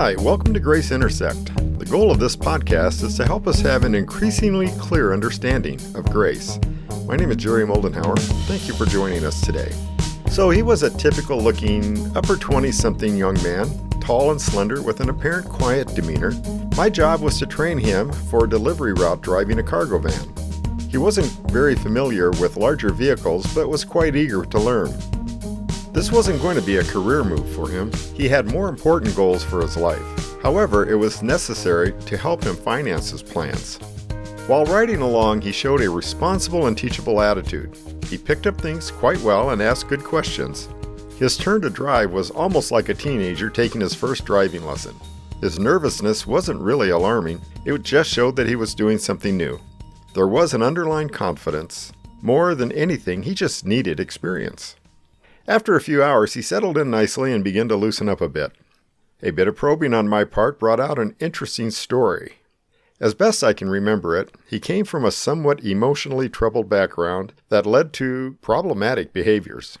Hi, welcome to Grace Intersect. The goal of this podcast is to help us have an increasingly clear understanding of grace. My name is Jerry Moldenhauer. Thank you for joining us today. So, he was a typical looking, upper 20 something young man, tall and slender with an apparent quiet demeanor. My job was to train him for a delivery route driving a cargo van. He wasn't very familiar with larger vehicles, but was quite eager to learn. This wasn't going to be a career move for him. He had more important goals for his life. However, it was necessary to help him finance his plans. While riding along, he showed a responsible and teachable attitude. He picked up things quite well and asked good questions. His turn to drive was almost like a teenager taking his first driving lesson. His nervousness wasn't really alarming, it just showed that he was doing something new. There was an underlying confidence. More than anything, he just needed experience. After a few hours, he settled in nicely and began to loosen up a bit. A bit of probing on my part brought out an interesting story. As best I can remember it, he came from a somewhat emotionally troubled background that led to problematic behaviors.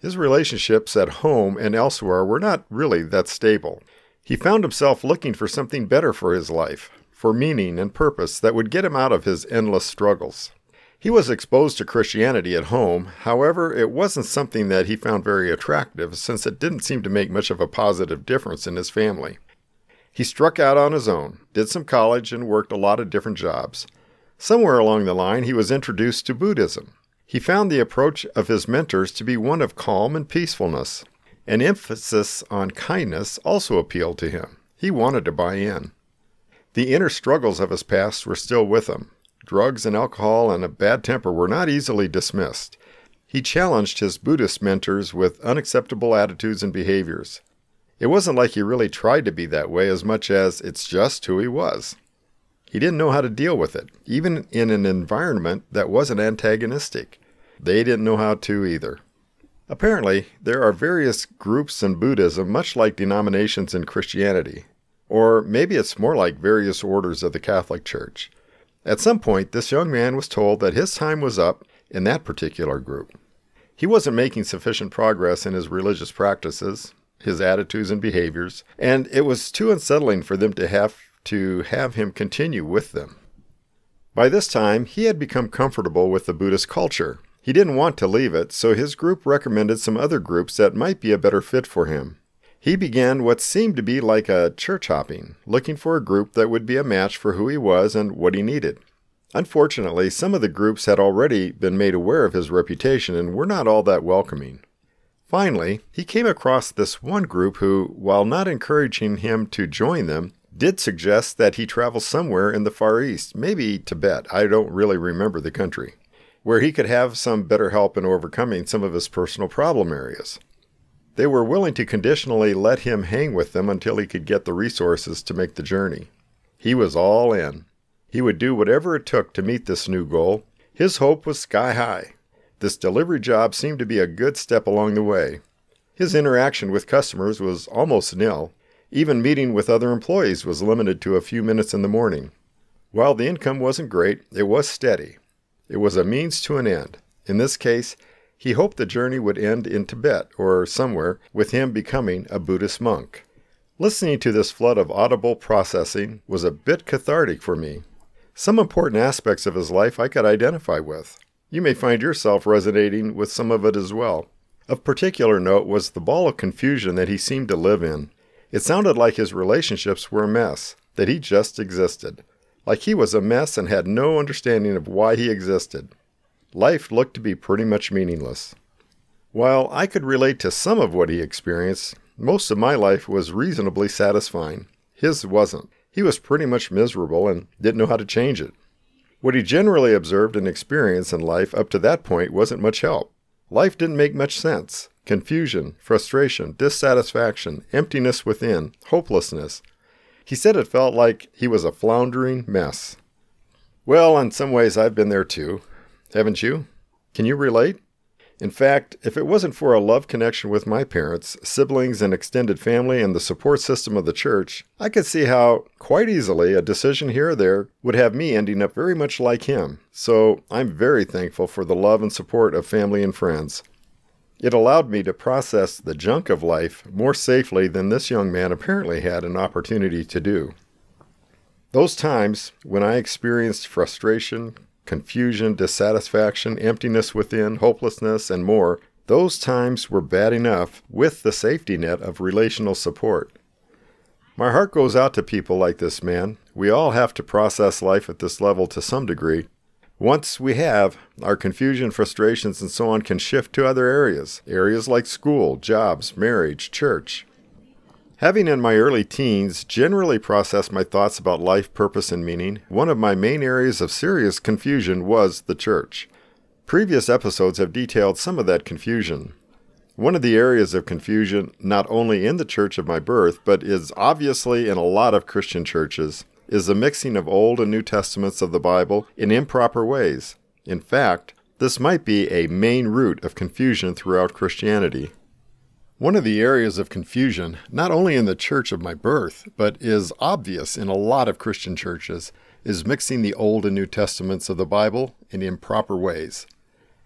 His relationships at home and elsewhere were not really that stable. He found himself looking for something better for his life, for meaning and purpose that would get him out of his endless struggles. He was exposed to Christianity at home, however, it wasn't something that he found very attractive since it didn't seem to make much of a positive difference in his family. He struck out on his own, did some college, and worked a lot of different jobs. Somewhere along the line, he was introduced to Buddhism. He found the approach of his mentors to be one of calm and peacefulness. An emphasis on kindness also appealed to him. He wanted to buy in. The inner struggles of his past were still with him, Drugs and alcohol and a bad temper were not easily dismissed. He challenged his Buddhist mentors with unacceptable attitudes and behaviors. It wasn't like he really tried to be that way as much as it's just who he was. He didn't know how to deal with it, even in an environment that wasn't antagonistic. They didn't know how to either. Apparently, there are various groups in Buddhism, much like denominations in Christianity. Or maybe it's more like various orders of the Catholic Church. At some point, this young man was told that his time was up in that particular group. He wasn't making sufficient progress in his religious practices, his attitudes and behaviors, and it was too unsettling for them to have to have him continue with them. By this time, he had become comfortable with the Buddhist culture. He didn't want to leave it, so his group recommended some other groups that might be a better fit for him. He began what seemed to be like a church hopping, looking for a group that would be a match for who he was and what he needed. Unfortunately, some of the groups had already been made aware of his reputation and were not all that welcoming. Finally, he came across this one group who, while not encouraging him to join them, did suggest that he travel somewhere in the Far East, maybe Tibet, I don't really remember the country, where he could have some better help in overcoming some of his personal problem areas. They were willing to conditionally let him hang with them until he could get the resources to make the journey. He was all in. He would do whatever it took to meet this new goal. His hope was sky high. This delivery job seemed to be a good step along the way. His interaction with customers was almost nil. Even meeting with other employees was limited to a few minutes in the morning. While the income wasn't great, it was steady. It was a means to an end. In this case, he hoped the journey would end in Tibet or somewhere, with him becoming a Buddhist monk. Listening to this flood of audible processing was a bit cathartic for me. Some important aspects of his life I could identify with. You may find yourself resonating with some of it as well. Of particular note was the ball of confusion that he seemed to live in. It sounded like his relationships were a mess, that he just existed. Like he was a mess and had no understanding of why he existed life looked to be pretty much meaningless. While I could relate to some of what he experienced, most of my life was reasonably satisfying. His wasn't. He was pretty much miserable and didn't know how to change it. What he generally observed and experienced in life up to that point wasn't much help. Life didn't make much sense. Confusion, frustration, dissatisfaction, emptiness within, hopelessness. He said it felt like he was a floundering mess. Well, in some ways, I've been there too. Haven't you? Can you relate? In fact, if it wasn't for a love connection with my parents, siblings, and extended family and the support system of the church, I could see how, quite easily, a decision here or there would have me ending up very much like him. So I'm very thankful for the love and support of family and friends. It allowed me to process the junk of life more safely than this young man apparently had an opportunity to do. Those times when I experienced frustration, confusion, dissatisfaction, emptiness within, hopelessness, and more, those times were bad enough with the safety net of relational support. My heart goes out to people like this man. We all have to process life at this level to some degree, once we have, our confusion, frustrations, and so on can shift to other areas, areas like school, jobs, marriage, church. Having in my early teens generally processed my thoughts about life, purpose, and meaning, one of my main areas of serious confusion was the church. Previous episodes have detailed some of that confusion. One of the areas of confusion, not only in the church of my birth, but is obviously in a lot of Christian churches, is the mixing of Old and New Testaments of the Bible in improper ways. In fact, this might be a main root of confusion throughout Christianity. One of the areas of confusion, not only in the church of my birth, but is obvious in a lot of Christian churches, is mixing the Old and New Testaments of the Bible in improper ways.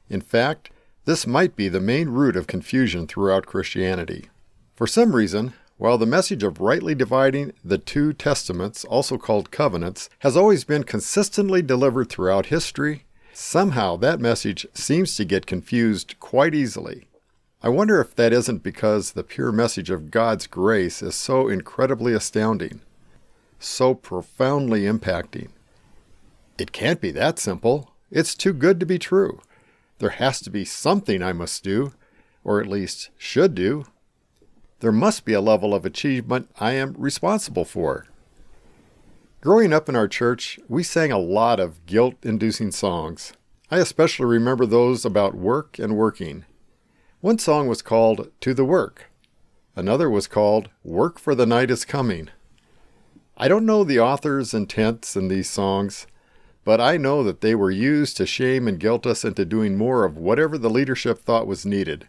In fact, this might be the main root of confusion throughout Christianity. For some reason, while the message of rightly dividing the two testaments, also called covenants, has always been consistently delivered throughout history, somehow that message seems to get confused quite easily. I wonder if that isn't because the pure message of God's grace is so incredibly astounding, so profoundly impacting. It can't be that simple. It's too good to be true. There has to be something I must do, or at least should do, there must be a level of achievement I am responsible for. Growing up in our church, we sang a lot of guilt inducing songs. I especially remember those about work and working. One song was called To the Work. Another was called Work for the Night is Coming. I don't know the author's intents in these songs, but I know that they were used to shame and guilt us into doing more of whatever the leadership thought was needed.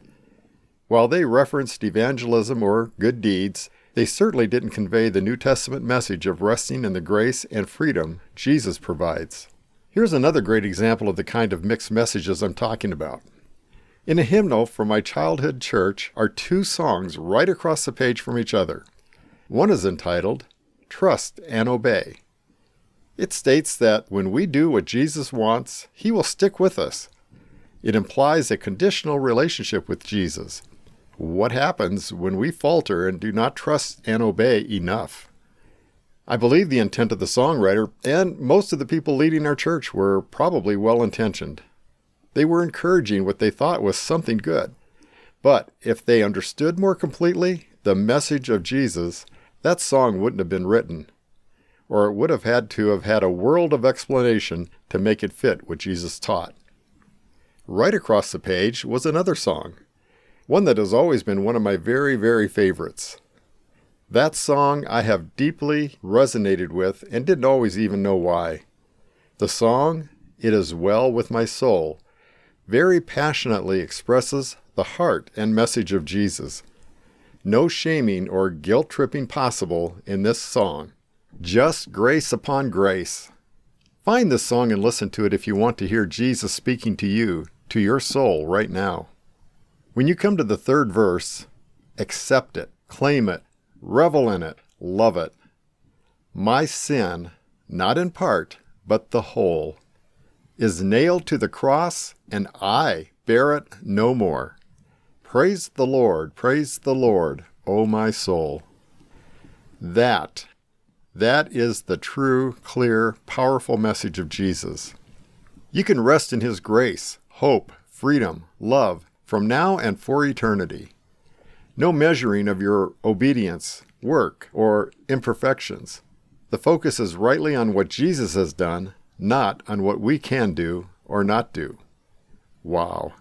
While they referenced evangelism or good deeds, they certainly didn't convey the New Testament message of resting in the grace and freedom Jesus provides. Here's another great example of the kind of mixed messages I'm talking about. In a hymnal from my childhood church are two songs right across the page from each other. One is entitled Trust and Obey. It states that when we do what Jesus wants, He will stick with us. It implies a conditional relationship with Jesus, what happens when we falter and do not trust and obey enough? I believe the intent of the songwriter and most of the people leading our church were probably well intentioned. They were encouraging what they thought was something good. But if they understood more completely the message of Jesus, that song wouldn't have been written, or it would have had to have had a world of explanation to make it fit what Jesus taught. Right across the page was another song, one that has always been one of my very, very favorites. That song I have deeply resonated with and didn't always even know why. The song, It Is Well With My Soul, very passionately expresses the heart and message of Jesus. No shaming or guilt tripping possible in this song. Just grace upon grace. Find this song and listen to it if you want to hear Jesus speaking to you, to your soul right now. When you come to the third verse, accept it, claim it, revel in it, love it. My sin, not in part, but the whole, is nailed to the cross, and I bear it no more. Praise the Lord, praise the Lord, O my soul. That, that is the true, clear, powerful message of Jesus. You can rest in His grace, hope, freedom, love, from now and for eternity. No measuring of your obedience, work, or imperfections. The focus is rightly on what Jesus has done, not on what we can do or not do. Wow.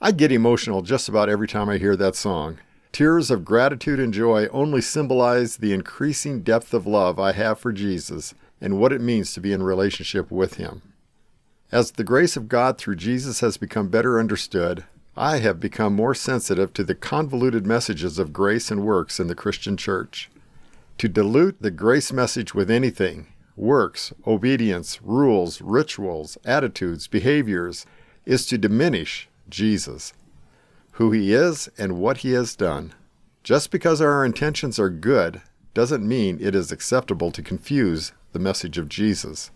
I get emotional just about every time I hear that song. Tears of gratitude and joy only symbolize the increasing depth of love I have for Jesus and what it means to be in relationship with Him. As the grace of God through Jesus has become better understood, I have become more sensitive to the convoluted messages of grace and works in the Christian church. To dilute the grace message with anything works, obedience, rules, rituals, attitudes, behaviors is to diminish Jesus. who He is and what He has done. Just because our intentions are good doesn't mean it is acceptable to confuse the message of Jesus.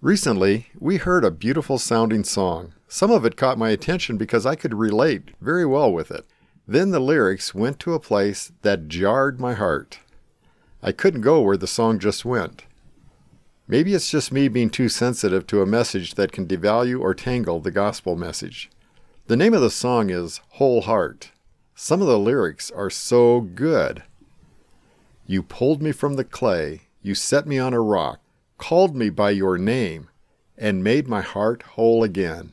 Recently, we heard a beautiful sounding song. Some of it caught my attention because I could relate very well with it. Then the lyrics went to a place that jarred my heart. I couldn't go where the song just went. Maybe it's just me being too sensitive to a message that can devalue or tangle the gospel message. The name of the song is Whole Heart. Some of the lyrics are so good. You pulled me from the clay, you set me on a rock, called me by your name, and made my heart whole again.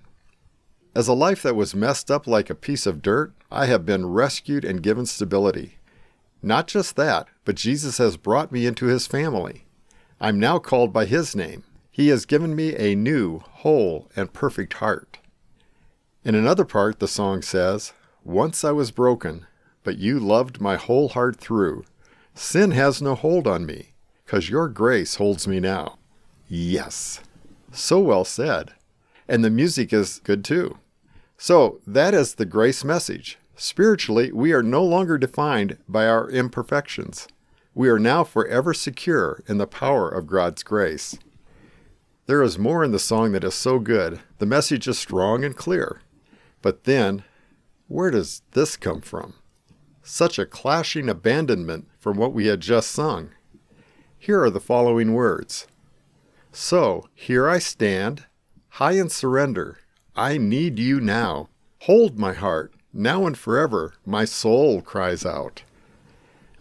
As a life that was messed up like a piece of dirt, I have been rescued and given stability. Not just that, but Jesus has brought me into his family. I'm now called by his name. He has given me a new, whole, and perfect heart. In another part, the song says, Once I was broken, but you loved my whole heart through. Sin has no hold on me, because your grace holds me now. Yes. So well said. And the music is good too. So, that is the grace message. Spiritually, we are no longer defined by our imperfections. We are now forever secure in the power of God's grace. There is more in the song that is so good. The message is strong and clear. But then, where does this come from? Such a clashing abandonment from what we had just sung. Here are the following words So, here I stand, high in surrender. I need you now. Hold my heart, now and forever, my soul cries out.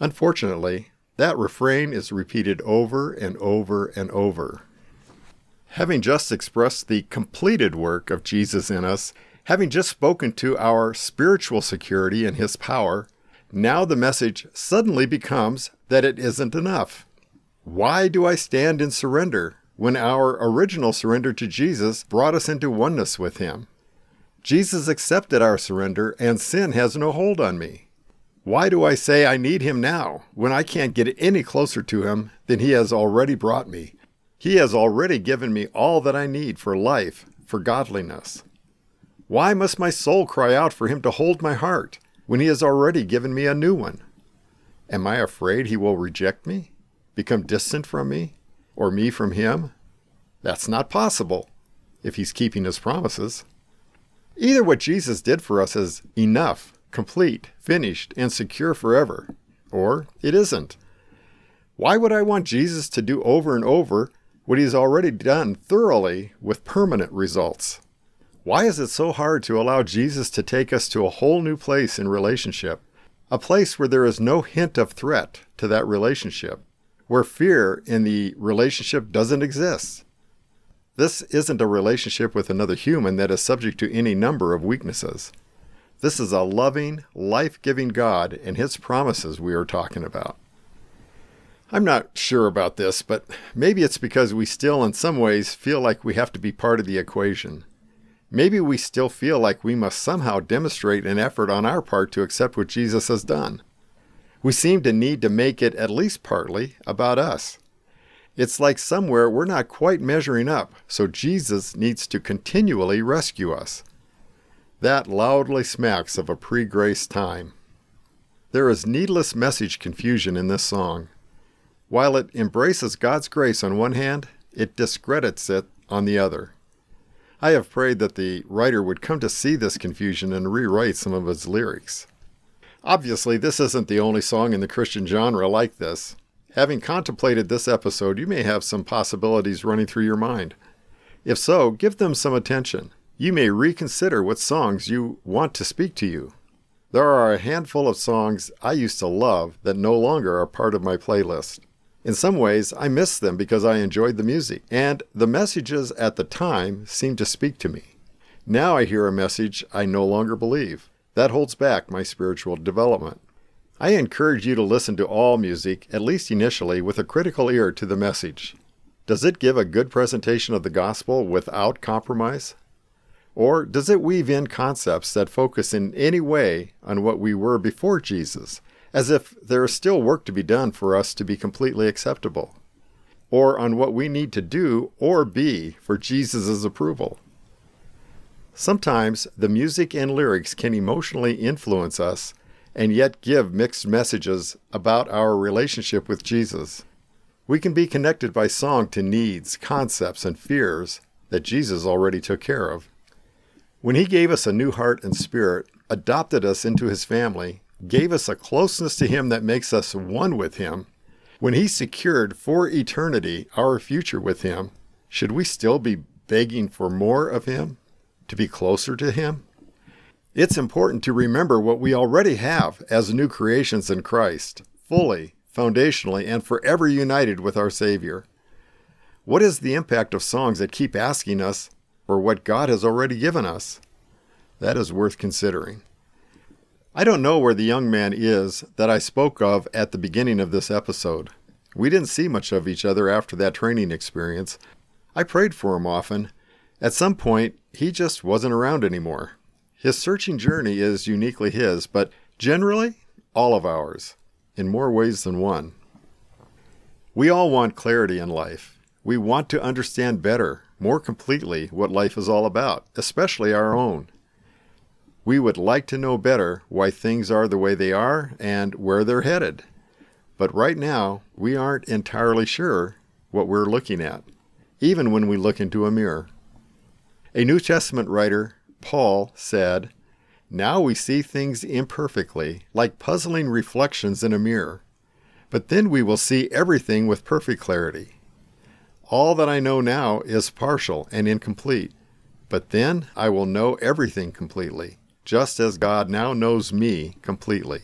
Unfortunately, that refrain is repeated over and over and over. Having just expressed the completed work of Jesus in us, having just spoken to our spiritual security in His power, now the message suddenly becomes that it isn't enough. Why do I stand in surrender when our original surrender to Jesus brought us into oneness with Him? Jesus accepted our surrender, and sin has no hold on me. Why do I say I need him now when I can't get any closer to him than he has already brought me? He has already given me all that I need for life, for godliness. Why must my soul cry out for him to hold my heart when he has already given me a new one? Am I afraid he will reject me, become distant from me, or me from him? That's not possible if he's keeping his promises. Either what Jesus did for us is enough, complete, finished, and secure forever, or it isn't. Why would I want Jesus to do over and over what he's already done thoroughly with permanent results? Why is it so hard to allow Jesus to take us to a whole new place in relationship, a place where there is no hint of threat to that relationship, where fear in the relationship doesn't exist? This isn't a relationship with another human that is subject to any number of weaknesses. This is a loving, life giving God and His promises we are talking about. I'm not sure about this, but maybe it's because we still, in some ways, feel like we have to be part of the equation. Maybe we still feel like we must somehow demonstrate an effort on our part to accept what Jesus has done. We seem to need to make it, at least partly, about us. It's like somewhere we're not quite measuring up, so Jesus needs to continually rescue us. That loudly smacks of a pre grace time. There is needless message confusion in this song. While it embraces God's grace on one hand, it discredits it on the other. I have prayed that the writer would come to see this confusion and rewrite some of his lyrics. Obviously, this isn't the only song in the Christian genre like this. Having contemplated this episode, you may have some possibilities running through your mind. If so, give them some attention. You may reconsider what songs you want to speak to you. There are a handful of songs I used to love that no longer are part of my playlist. In some ways, I miss them because I enjoyed the music, and the messages at the time seemed to speak to me. Now I hear a message I no longer believe. That holds back my spiritual development. I encourage you to listen to all music, at least initially, with a critical ear to the message. Does it give a good presentation of the gospel without compromise? Or does it weave in concepts that focus in any way on what we were before Jesus, as if there is still work to be done for us to be completely acceptable? Or on what we need to do or be for Jesus' approval? Sometimes the music and lyrics can emotionally influence us and yet give mixed messages about our relationship with Jesus. We can be connected by song to needs, concepts, and fears that Jesus already took care of. When He gave us a new heart and spirit, adopted us into His family, gave us a closeness to Him that makes us one with Him, when He secured for eternity our future with Him, should we still be begging for more of Him, to be closer to Him? It's important to remember what we already have as new creations in Christ, fully, foundationally, and forever united with our Savior. What is the impact of songs that keep asking us for what God has already given us? That is worth considering. I don't know where the young man is that I spoke of at the beginning of this episode. We didn't see much of each other after that training experience. I prayed for him often. At some point, he just wasn't around anymore. His searching journey is uniquely his, but generally, all of ours, in more ways than one. We all want clarity in life. We want to understand better, more completely, what life is all about, especially our own. We would like to know better why things are the way they are and where they're headed. But right now, we aren't entirely sure what we're looking at, even when we look into a mirror. A New Testament writer, Paul, said, Now we see things imperfectly, like puzzling reflections in a mirror. But then we will see everything with perfect clarity. All that I know now is partial and incomplete, but then I will know everything completely just as God now knows me completely.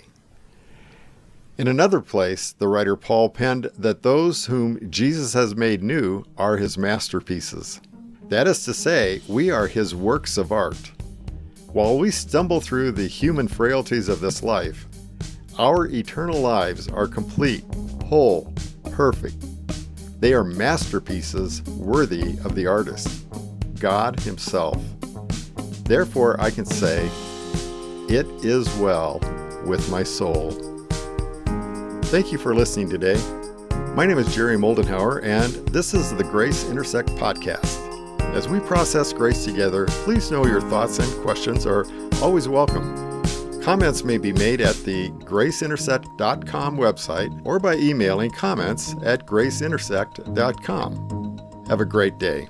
In another place, the writer Paul penned that those whom Jesus has made new are his masterpieces. That is to say, we are his works of art. While we stumble through the human frailties of this life, our eternal lives are complete, whole, perfect. They are masterpieces worthy of the artist, God Himself. Therefore, I can say, it is well with my soul. Thank you for listening today. My name is Jerry Moldenhauer, and this is the Grace Intersect podcast. As we process grace together, please know your thoughts and questions are always welcome. Comments may be made at the graceintersect.com website or by emailing comments at graceintersect.com. Have a great day.